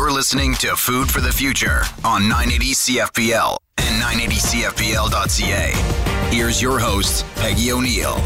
You're listening to Food for the Future on 980 CFPL and 980CFPL.ca. Here's your host, Peggy O'Neill.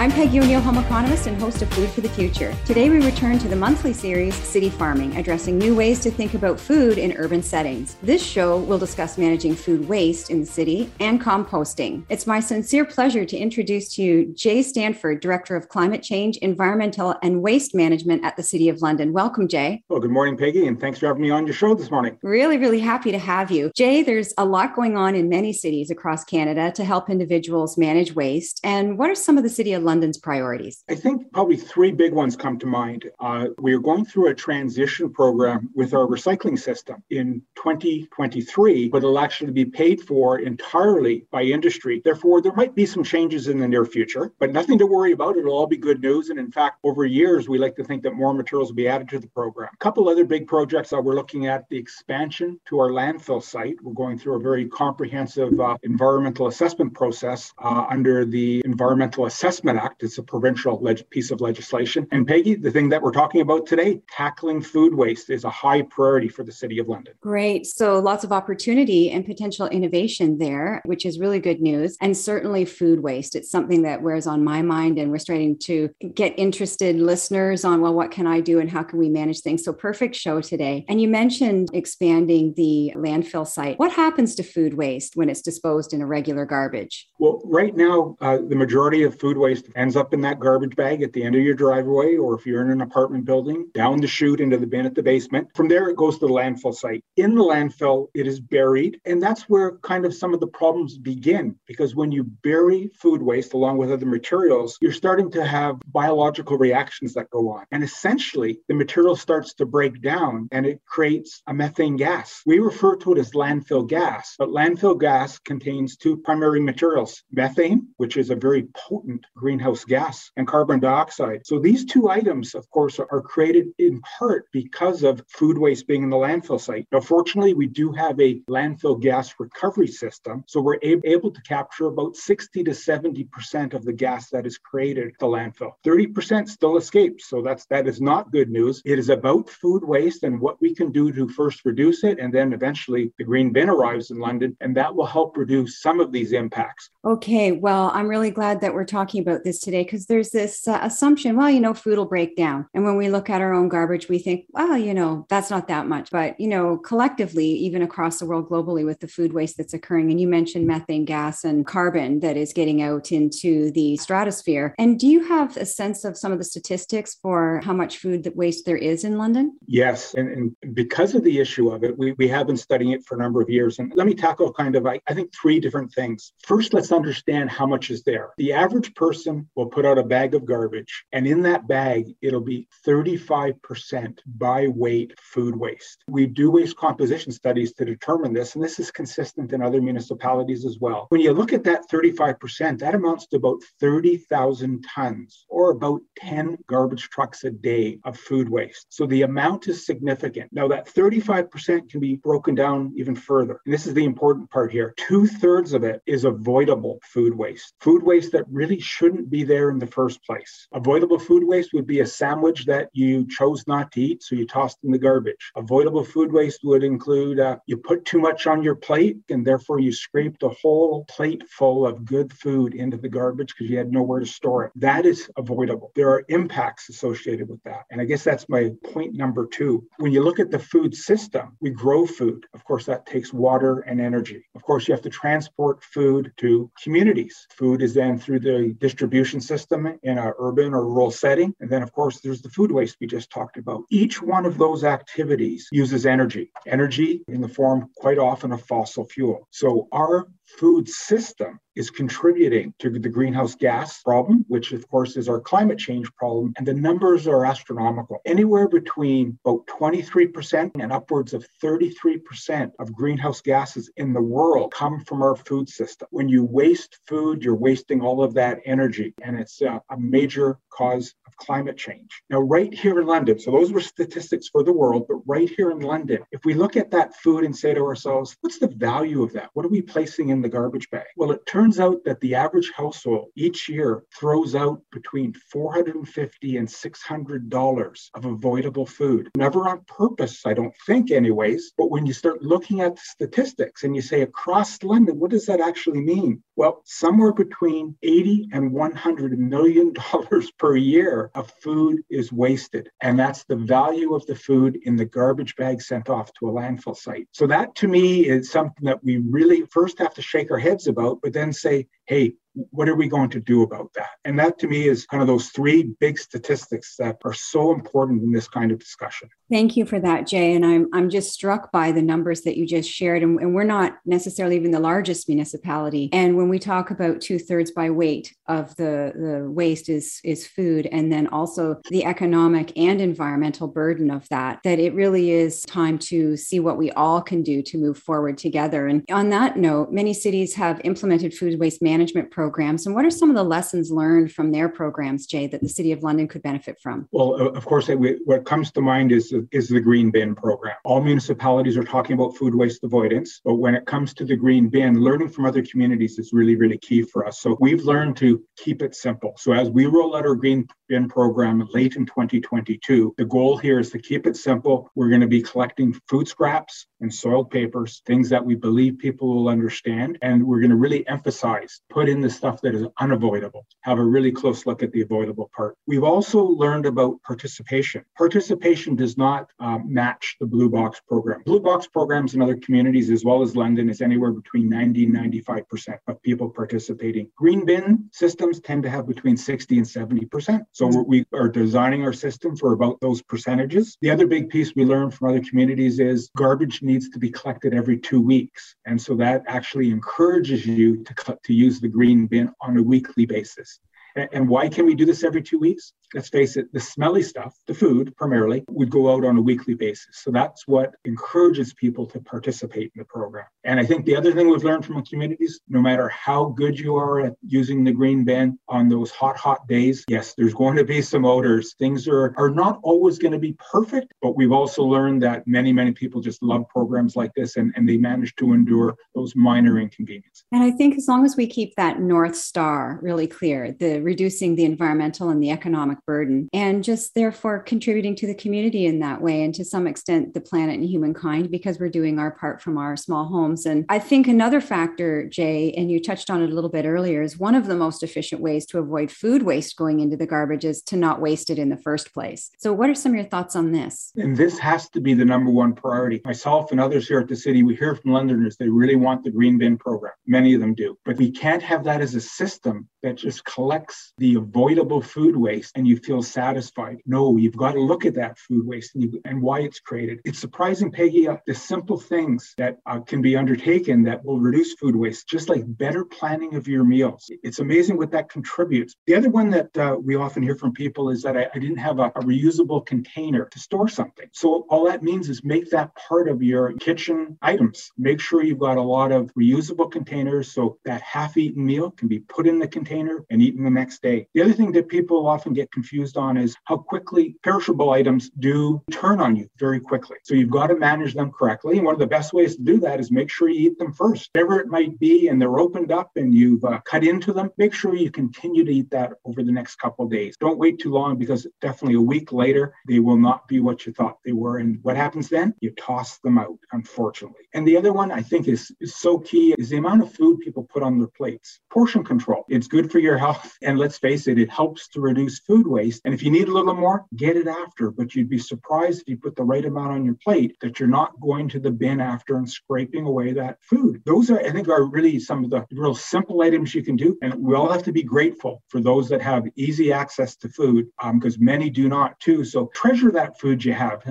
I'm Peggy O'Neill, home economist and host of Food for the Future. Today we return to the monthly series City Farming, addressing new ways to think about food in urban settings. This show will discuss managing food waste in the city and composting. It's my sincere pleasure to introduce to you Jay Stanford, Director of Climate Change, Environmental and Waste Management at the City of London. Welcome, Jay. Well, good morning, Peggy, and thanks for having me on your show this morning. Really, really happy to have you. Jay, there's a lot going on in many cities across Canada to help individuals manage waste. And what are some of the City of London's priorities? I think probably three big ones come to mind. Uh, we are going through a transition program with our recycling system in 2023, but it'll actually be paid for entirely by industry. Therefore, there might be some changes in the near future, but nothing to worry about. It'll all be good news. And in fact, over years, we like to think that more materials will be added to the program. A couple other big projects that we're looking at the expansion to our landfill site. We're going through a very comprehensive uh, environmental assessment process uh, under the Environmental Assessment Act. It's a provincial leg- piece of legislation. And Peggy, the thing that we're talking about today, tackling food waste is a high priority for the City of London. Great. So lots of opportunity and potential innovation there, which is really good news. And certainly food waste. It's something that wears on my mind, and we're starting to get interested listeners on, well, what can I do and how can we manage things? So perfect show today. And you mentioned expanding the landfill site. What happens to food waste when it's disposed in a regular garbage? Well, right now, uh, the majority of food waste ends up in that garbage bag at the end of your driveway, or if you're in an apartment building, down the chute into the bin at the basement. From there, it goes to the landfill site. In the landfill, it is buried. And that's where kind of some of the problems begin, because when you bury food waste along with other materials, you're starting to have biological reactions that go on. And essentially, the material starts to break down and it creates a methane gas. We refer to it as landfill gas, but landfill gas contains two primary materials methane, which is a very potent greenhouse gas, and carbon dioxide. So these two items, of course, are created in part because of food waste being in the landfill site. Now, fortunately, we do have a landfill gas recovery system, so we're able to capture about 60 to 70% of the gas that is created at the landfill. 30% still escapes, so that's that is not good news. It is about food waste and what we can do to first reduce it, and then eventually the green bin arrives in London, and that will help reduce some of these impacts. Okay, well, I'm really glad that we're talking about this today because there's this uh, assumption, well, you know, food will break down. And when we look at our own garbage, we think, well, you know, that's not that much. But, you know, collectively, even across the world globally with the food waste that's occurring, and you mentioned methane gas and carbon that is getting out into the stratosphere. And do you have a sense of some of the statistics for how much food waste there is in London? Yes. And, and because of the issue of it, we, we have been studying it for a number of years. And let me tackle kind of, I, I think, three different things. First, let's understand how much is there. The average person will put out a bag of garbage, and in that bag, it'll be 35% by weight food waste. We do waste composition studies to determine this, and this is consistent in other municipalities as well. When you look at that 35%, that amounts to about 30,000 tons or about 10 garbage trucks a day of food waste. So the amount is significant. Now, that 35% can be broken down even further. And this is the important part here. Two thirds of it is avoidable food waste, food waste that really shouldn't be there in the first place. Avoidable food waste would be a sandwich that you chose not to eat, so you tossed in the garbage. Avoidable food waste would include uh, you put too much on your plate and therefore you scraped a whole plate full of good food into the garbage because you had nowhere to store it. That is avoidable. There are impacts associated with that. And I guess that's my point number two. When you look at the food system, we grow food. Of course, that takes water and energy. Of course, you have to transport food to communities. Food is then through the distribution system in an urban or rural setting. And then, of course, there's the food waste we just talked about. Each one of those activities uses energy, energy in the form quite often of fossil fuel. So our food system is contributing to the greenhouse gas problem, which of course is our climate change problem. And the numbers are astronomical. Anywhere between about 23% and upwards of 33% of greenhouse gases in the world come from our food system. When you waste food, you're wasting all of that energy. And it's a, a major cause climate change. Now, right here in London, so those were statistics for the world, but right here in London, if we look at that food and say to ourselves, what's the value of that? What are we placing in the garbage bag? Well, it turns out that the average household each year throws out between 450 and 600 dollars of avoidable food. Never on purpose, I don't think, anyways. But when you start looking at the statistics and you say across London, what does that actually mean? Well, somewhere between 80 and 100 million dollars per year of food is wasted. And that's the value of the food in the garbage bag sent off to a landfill site. So that to me is something that we really first have to shake our heads about, but then say, hey, what are we going to do about that? And that to me is kind of those three big statistics that are so important in this kind of discussion. Thank you for that, Jay. And I'm, I'm just struck by the numbers that you just shared. And, and we're not necessarily even the largest municipality. And when we talk about two thirds by weight of the, the waste is, is food, and then also the economic and environmental burden of that, that it really is time to see what we all can do to move forward together. And on that note, many cities have implemented food waste management programs. And what are some of the lessons learned from their programs, Jay, that the City of London could benefit from? Well, of course, what comes to mind is, is the green bin program. All municipalities are talking about food waste avoidance, but when it comes to the green bin, learning from other communities is really, really key for us. So we've learned to keep it simple. So as we roll out our green bin program late in 2022, the goal here is to keep it simple. We're going to be collecting food scraps and soiled papers, things that we believe people will understand. And we're going to really emphasize, put in the the stuff that is unavoidable, have a really close look at the avoidable part. We've also learned about participation. Participation does not um, match the Blue Box program. Blue Box programs in other communities, as well as London, is anywhere between 90 and 95% of people participating. Green bin systems tend to have between 60 and 70%. So we are designing our system for about those percentages. The other big piece we learned from other communities is garbage needs to be collected every two weeks. And so that actually encourages you to, to use the green bin on a weekly basis. And why can we do this every two weeks? let's face it, the smelly stuff, the food primarily, would go out on a weekly basis. So that's what encourages people to participate in the program. And I think the other thing we've learned from communities, no matter how good you are at using the green bin on those hot, hot days, yes, there's going to be some odors. Things are, are not always going to be perfect, but we've also learned that many, many people just love programs like this and, and they manage to endure those minor inconveniences. And I think as long as we keep that North Star really clear, the reducing the environmental and the economic burden and just therefore contributing to the community in that way and to some extent the planet and humankind because we're doing our part from our small homes. And I think another factor, Jay, and you touched on it a little bit earlier, is one of the most efficient ways to avoid food waste going into the garbage is to not waste it in the first place. So, what are some of your thoughts on this? And this has to be the number one priority. Myself and others here at the city, we hear from Londoners they really want the green bin program. Many of them do. But we can't have that as a system that just collects the avoidable food waste and you feel satisfied. No, you've got to look at that food waste and, you, and why it's created. It's surprising, Peggy, uh, the simple things that uh, can be undertaken that will reduce food waste, just like better planning of your meals. It's amazing what that contributes. The other one that uh, we often hear from people is that I, I didn't have a, a reusable container to store something. So all that means is make that part of your kitchen items. Make sure you've got a lot of reusable containers so that half-eaten meal can be put in the container and eaten the next day. The other thing that people often get confused on is how quickly perishable items do turn on you very quickly. So you've got to manage them correctly. And one of the best ways to do that is make sure you eat them first. Whatever it might be, and they're opened up and you've uh, cut into them, make sure you continue to eat that over the next couple days. Don't wait too long because definitely a week later, they will not be what you thought they were. And what happens then? You toss them out, unfortunately. And the other one I think is, is so key is the amount of food people put on their plates. Portion control. It's good for your health. And let's face it, it helps to reduce food waste. And if you need a little more, get it after. But you'd be surprised if you put the right amount on your plate that you're not going to the bin after and scraping away that food. Those are, I think, are really some of the real simple items you can do. And we all have to be grateful for those that have easy access to food because um, many do not too. So treasure that food you have.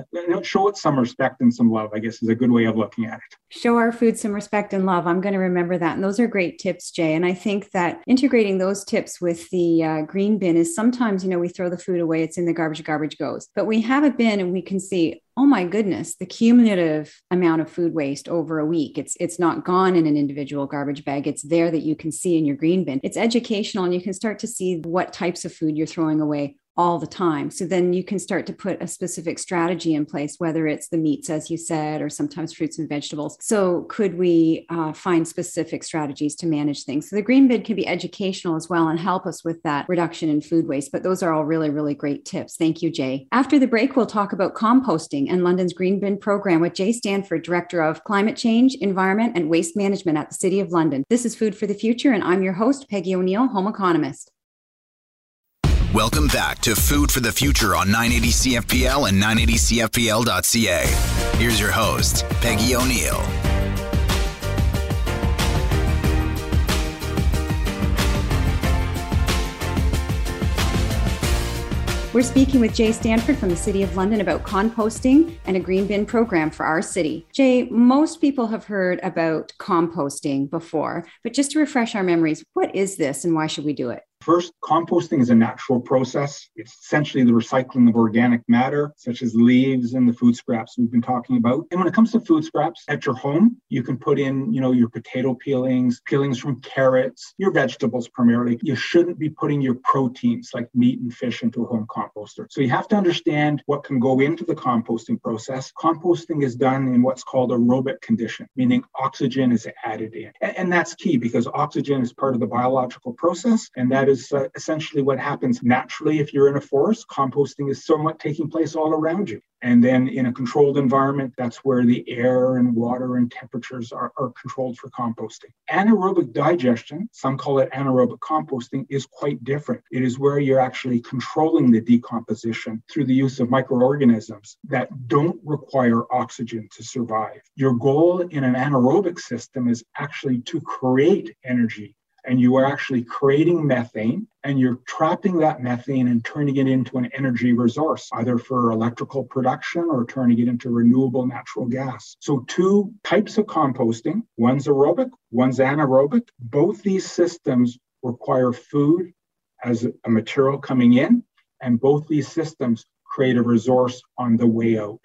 Show it some respect and some love, I guess, is a good way of looking at it. Show our food some respect and love. I'm going to remember that. And those are great tips, Jay. And I think that integrating those tips with the uh, green bin is sometimes, you know, we throw the food away, it's in the garbage, garbage goes. But we have a bin and we can see, oh my goodness, the cumulative amount of food waste over a week. It's it's not gone in an individual garbage bag. It's there that you can see in your green bin. It's educational and you can start to see what types of food you're throwing away all the time. So then you can start to put a specific strategy in place, whether it's the meats, as you said, or sometimes fruits and vegetables. So could we uh, find specific strategies to manage things? So the green bin can be educational as well and help us with that reduction in food waste. But those are all really, really great tips. Thank you, Jay. After the break, we'll talk about composting and London's Green Bin program with Jay Stanford, Director of Climate Change, Environment, and Waste Management at the City of London. This is Food for the Future, and I'm your host, Peggy O'Neill, home economist. Welcome back to Food for the Future on 980 CFPL and 980CFPL.ca. Here's your host, Peggy O'Neill. We're speaking with Jay Stanford from the City of London about composting and a green bin program for our city. Jay, most people have heard about composting before, but just to refresh our memories, what is this and why should we do it? First, composting is a natural process. It's essentially the recycling of organic matter, such as leaves and the food scraps we've been talking about. And when it comes to food scraps at your home, you can put in, you know, your potato peelings, peelings from carrots, your vegetables primarily. You shouldn't be putting your proteins like meat and fish into a home composter. So you have to understand what can go into the composting process. Composting is done in what's called aerobic condition, meaning oxygen is added in. And that's key because oxygen is part of the biological process and that is uh, essentially what happens naturally if you're in a forest. Composting is somewhat taking place all around you. And then in a controlled environment, that's where the air and water and temperatures are, are controlled for composting. Anaerobic digestion, some call it anaerobic composting, is quite different. It is where you're actually controlling the decomposition through the use of microorganisms that don't require oxygen to survive. Your goal in an anaerobic system is actually to create energy and you are actually creating methane and you're trapping that methane and turning it into an energy resource, either for electrical production or turning it into renewable natural gas. So, two types of composting one's aerobic, one's anaerobic. Both these systems require food as a material coming in, and both these systems create a resource on the way out.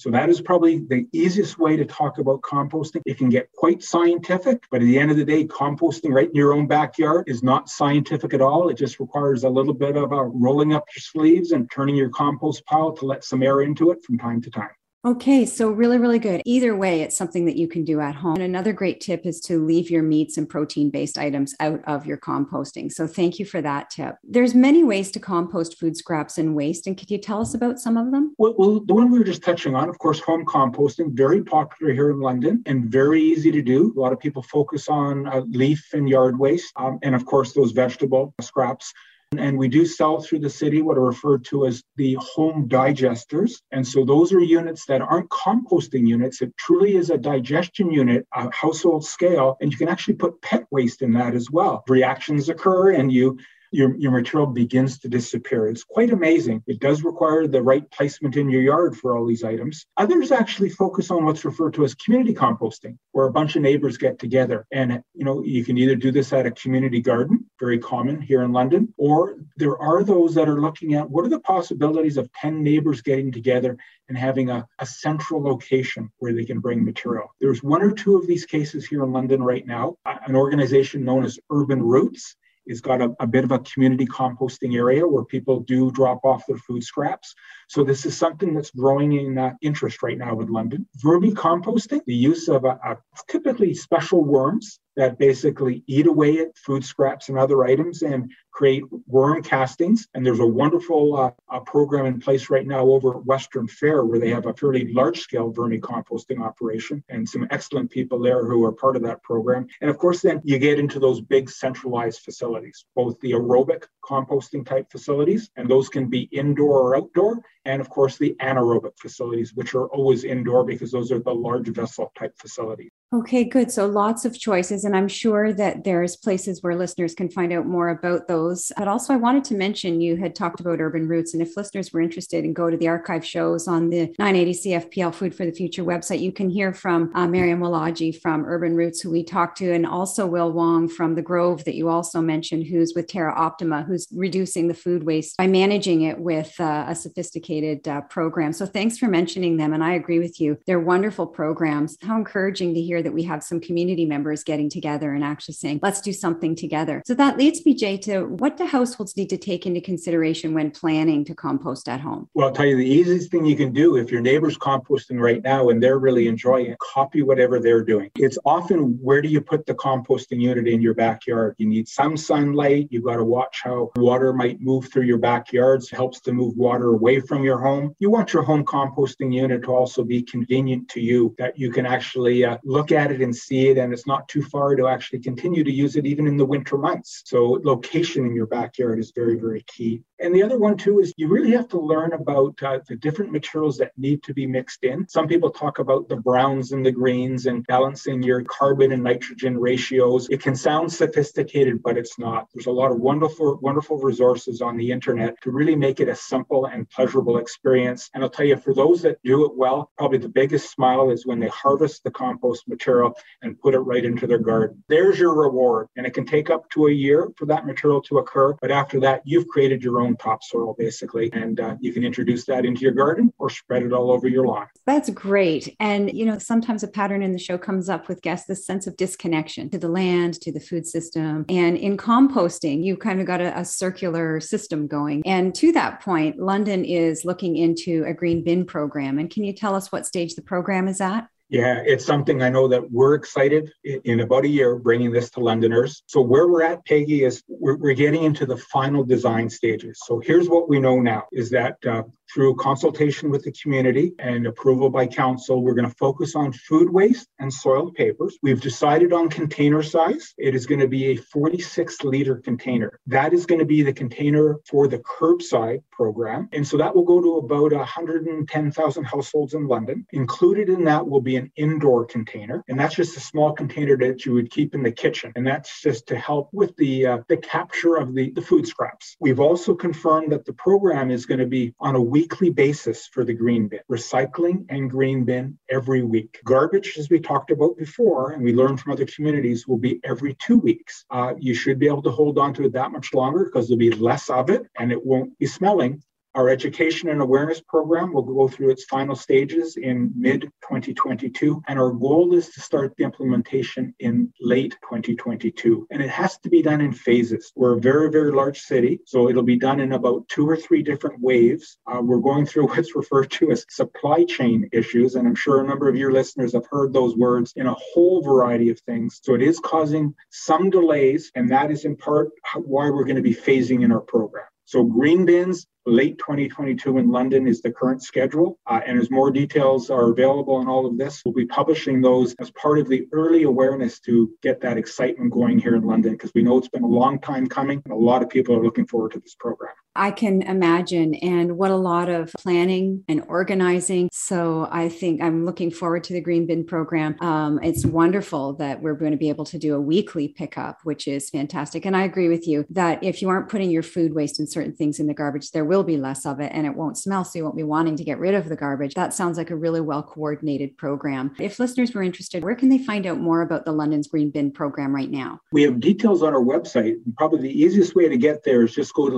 So that is probably the easiest way to talk about composting. It can get quite scientific, but at the end of the day, composting right in your own backyard is not scientific at all. It just requires a little bit of a rolling up your sleeves and turning your compost pile to let some air into it from time to time. Okay, so really, really good. Either way, it's something that you can do at home. And another great tip is to leave your meats and protein based items out of your composting. So thank you for that tip. There's many ways to compost food scraps and waste. And could you tell us about some of them? Well, well the one we were just touching on, of course, home composting, very popular here in London and very easy to do. A lot of people focus on uh, leaf and yard waste. Um, and of course, those vegetable scraps. And we do sell through the city what are referred to as the home digesters. And so those are units that aren't composting units. It truly is a digestion unit, a household scale. And you can actually put pet waste in that as well. Reactions occur and you your, your material begins to disappear. It's quite amazing. It does require the right placement in your yard for all these items. Others actually focus on what's referred to as community composting, where a bunch of neighbors get together. And you know, you can either do this at a community garden, very common here in London, or there are those that are looking at what are the possibilities of 10 neighbors getting together and having a, a central location where they can bring material. There's one or two of these cases here in London right now. An organization known as Urban Roots it's got a, a, bit of a community composting area where people do drop off their food scraps. So this is something that's growing in uh, interest right now in London. Vermicomposting, the use of a, a typically special worms that basically eat away at food scraps and other items and create worm castings. And there's a wonderful uh, program in place right now over at Western Fair where they have a fairly large scale vermicomposting operation and some excellent people there who are part of that program. And of course, then you get into those big centralized facilities, both the aerobic composting type facilities, and those can be indoor or outdoor. And of course, the anaerobic facilities, which are always indoor because those are the large vessel type facilities. Okay, good. So lots of choices. And I'm sure that there's places where listeners can find out more about those. But also, I wanted to mention you had talked about urban roots. And if listeners were interested and go to the archive shows on the 980 CFPL Food for the Future website, you can hear from uh, Miriam Walaji from Urban Roots, who we talked to, and also Will Wong from The Grove, that you also mentioned, who's with Terra Optima, who's reducing the food waste by managing it with uh, a sophisticated uh, program. So thanks for mentioning them. And I agree with you. They're wonderful programs. How encouraging to hear that we have some community members getting together and actually saying, let's do something together. So that leads me, Jay, to what do households need to take into consideration when planning to compost at home? Well, I'll tell you the easiest thing you can do if your neighbor's composting right now and they're really enjoying it, copy whatever they're doing. It's often where do you put the composting unit in your backyard? You need some sunlight. You've got to watch how water might move through your backyards. Helps to move water away from your home. You want your home composting unit to also be convenient to you, that you can actually uh, look at it and see it, and it's not too far to actually continue to use it even in the winter months. So, location in your backyard is very, very key. And the other one, too, is you really have to learn about uh, the different materials that need to be mixed in. Some people talk about the browns and the greens and balancing your carbon and nitrogen ratios. It can sound sophisticated, but it's not. There's a lot of wonderful, wonderful resources on the internet to really make it a simple and pleasurable experience. And I'll tell you, for those that do it well, probably the biggest smile is when they harvest the compost material and put it right into their garden. There's your reward. And it can take up to a year for that material to occur. But after that, you've created your own topsoil, basically. And uh, you can introduce that into your garden or spread it all over your lawn. That's great. And, you know, sometimes a pattern in the show comes up with guests this sense of disconnection to the land, to the food system. And in composting, you've kind of got a, a circular system going. And to that point, London is looking into a green bin program. And can you tell us what stage the program is at? Yeah, it's something I know that we're excited in about a year bringing this to Londoners. So, where we're at, Peggy, is we're, we're getting into the final design stages. So, here's what we know now is that uh, through consultation with the community and approval by council, we're going to focus on food waste and soiled papers. We've decided on container size. It is going to be a 46 liter container. That is going to be the container for the curbside program. And so that will go to about 110,000 households in London. Included in that will be an indoor container. And that's just a small container that you would keep in the kitchen. And that's just to help with the, uh, the capture of the, the food scraps. We've also confirmed that the program is going to be on a weekly basis for the green bin, recycling and green bin every week. Garbage, as we talked about before, and we learned from other communities, will be every two weeks. Uh, you should be able to hold on to it that much longer because there'll be less of it and it won't be smelling. Our education and awareness program will go through its final stages in mid 2022, and our goal is to start the implementation in late 2022. And it has to be done in phases. We're a very, very large city, so it'll be done in about two or three different waves. Uh, we're going through what's referred to as supply chain issues, and I'm sure a number of your listeners have heard those words in a whole variety of things. So it is causing some delays, and that is in part why we're going to be phasing in our program. So green bins late 2022 in London is the current schedule. Uh, and as more details are available on all of this, we'll be publishing those as part of the early awareness to get that excitement going here in London because we know it's been a long time coming and a lot of people are looking forward to this program. I can imagine, and what a lot of planning and organizing. So I think I'm looking forward to the Green Bin program. Um, it's wonderful that we're going to be able to do a weekly pickup, which is fantastic. And I agree with you that if you aren't putting your food waste and certain things in the garbage, there will be less of it and it won't smell. So you won't be wanting to get rid of the garbage. That sounds like a really well coordinated program. If listeners were interested, where can they find out more about the London's Green Bin program right now? We have details on our website. Probably the easiest way to get there is just go to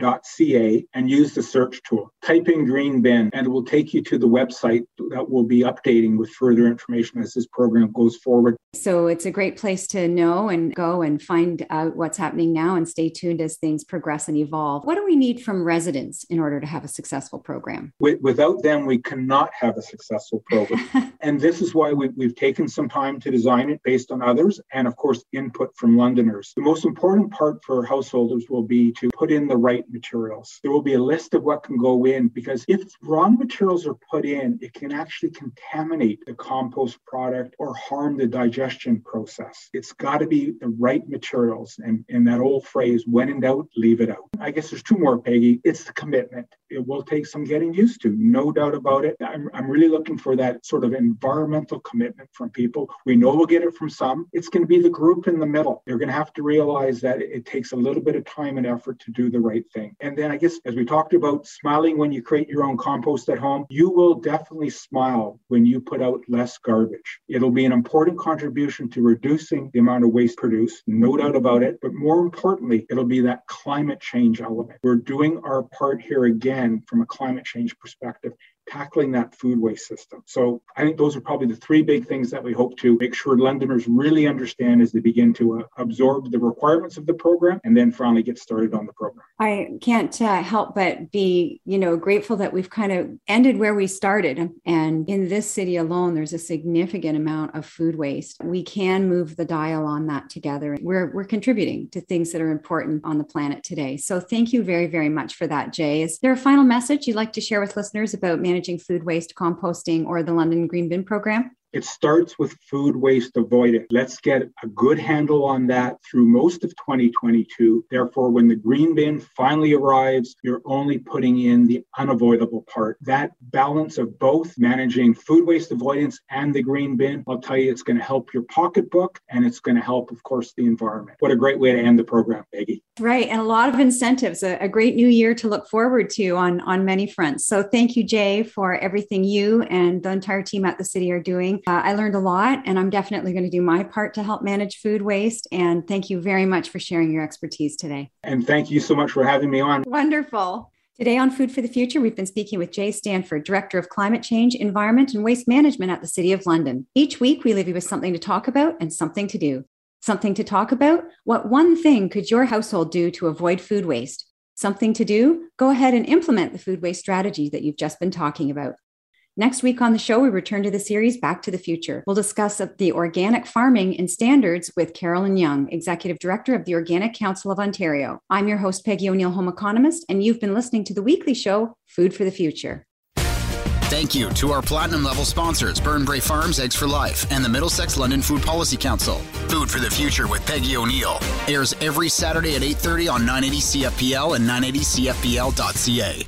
london.ca and use the search tool. Type in Green Bin and it will take you to the website that we'll be updating with further information as this program goes forward. So it's a great place to know and go and find out what's happening now and stay tuned as things progress and evolve. What do we need from residents in order to have a successful program? Without them, we cannot have a successful program. and this is why we've taken some time to design it based on others and, of course, input from Londoners. The most important part for householders will be to put in the right materials. There will be a list of what can go in because if wrong materials are put in, it can actually contaminate the compost product or harm the digestion process. It's got to be the right materials. And in that old phrase, when in doubt, leave it out. I guess there's two more, Peggy. It's the commitment. It will take some getting used to, no doubt about it. I'm, I'm really looking for that sort of environmental commitment from people. We know we'll get it from some. It's going to be the group in the middle. They're going to have to realize that it takes a little bit of time and effort to do the right thing. And then I guess, as we talked about smiling when you create your own compost at home, you will definitely smile when you put out less garbage. It'll be an important contribution contribution to reducing the amount of waste produced, no doubt about it. But more importantly, it'll be that climate change element. We're doing our part here again from a climate change perspective tackling that food waste system. So I think those are probably the three big things that we hope to make sure Londoners really understand as they begin to uh, absorb the requirements of the program and then finally get started on the program. I can't uh, help but be, you know, grateful that we've kind of ended where we started. And in this city alone, there's a significant amount of food waste. We can move the dial on that together. We're, we're contributing to things that are important on the planet today. So thank you very, very much for that, Jay. Is there a final message you'd like to share with listeners about managing food waste, composting, or the London Green Bin program? It starts with food waste avoidance. Let's get a good handle on that through most of 2022. Therefore, when the green bin finally arrives, you're only putting in the unavoidable part. That balance of both managing food waste avoidance and the green bin, I'll tell you, it's going to help your pocketbook and it's going to help, of course, the environment. What a great way to end the program, Peggy. Right. And a lot of incentives, a, a great new year to look forward to on, on many fronts. So thank you, Jay, for everything you and the entire team at the city are doing uh, I learned a lot, and I'm definitely going to do my part to help manage food waste. And thank you very much for sharing your expertise today. And thank you so much for having me on. Wonderful. Today on Food for the Future, we've been speaking with Jay Stanford, Director of Climate Change, Environment, and Waste Management at the City of London. Each week, we leave you with something to talk about and something to do. Something to talk about? What one thing could your household do to avoid food waste? Something to do? Go ahead and implement the food waste strategy that you've just been talking about. Next week on the show, we return to the series Back to the Future. We'll discuss the organic farming and standards with Carolyn Young, Executive Director of the Organic Council of Ontario. I'm your host, Peggy O'Neill, home economist, and you've been listening to the weekly show, Food for the Future. Thank you to our platinum level sponsors, Burnbrae Farms, Eggs for Life, and the Middlesex London Food Policy Council. Food for the Future with Peggy O'Neill airs every Saturday at 8:30 on 980 CFPL and 980CFPL.ca.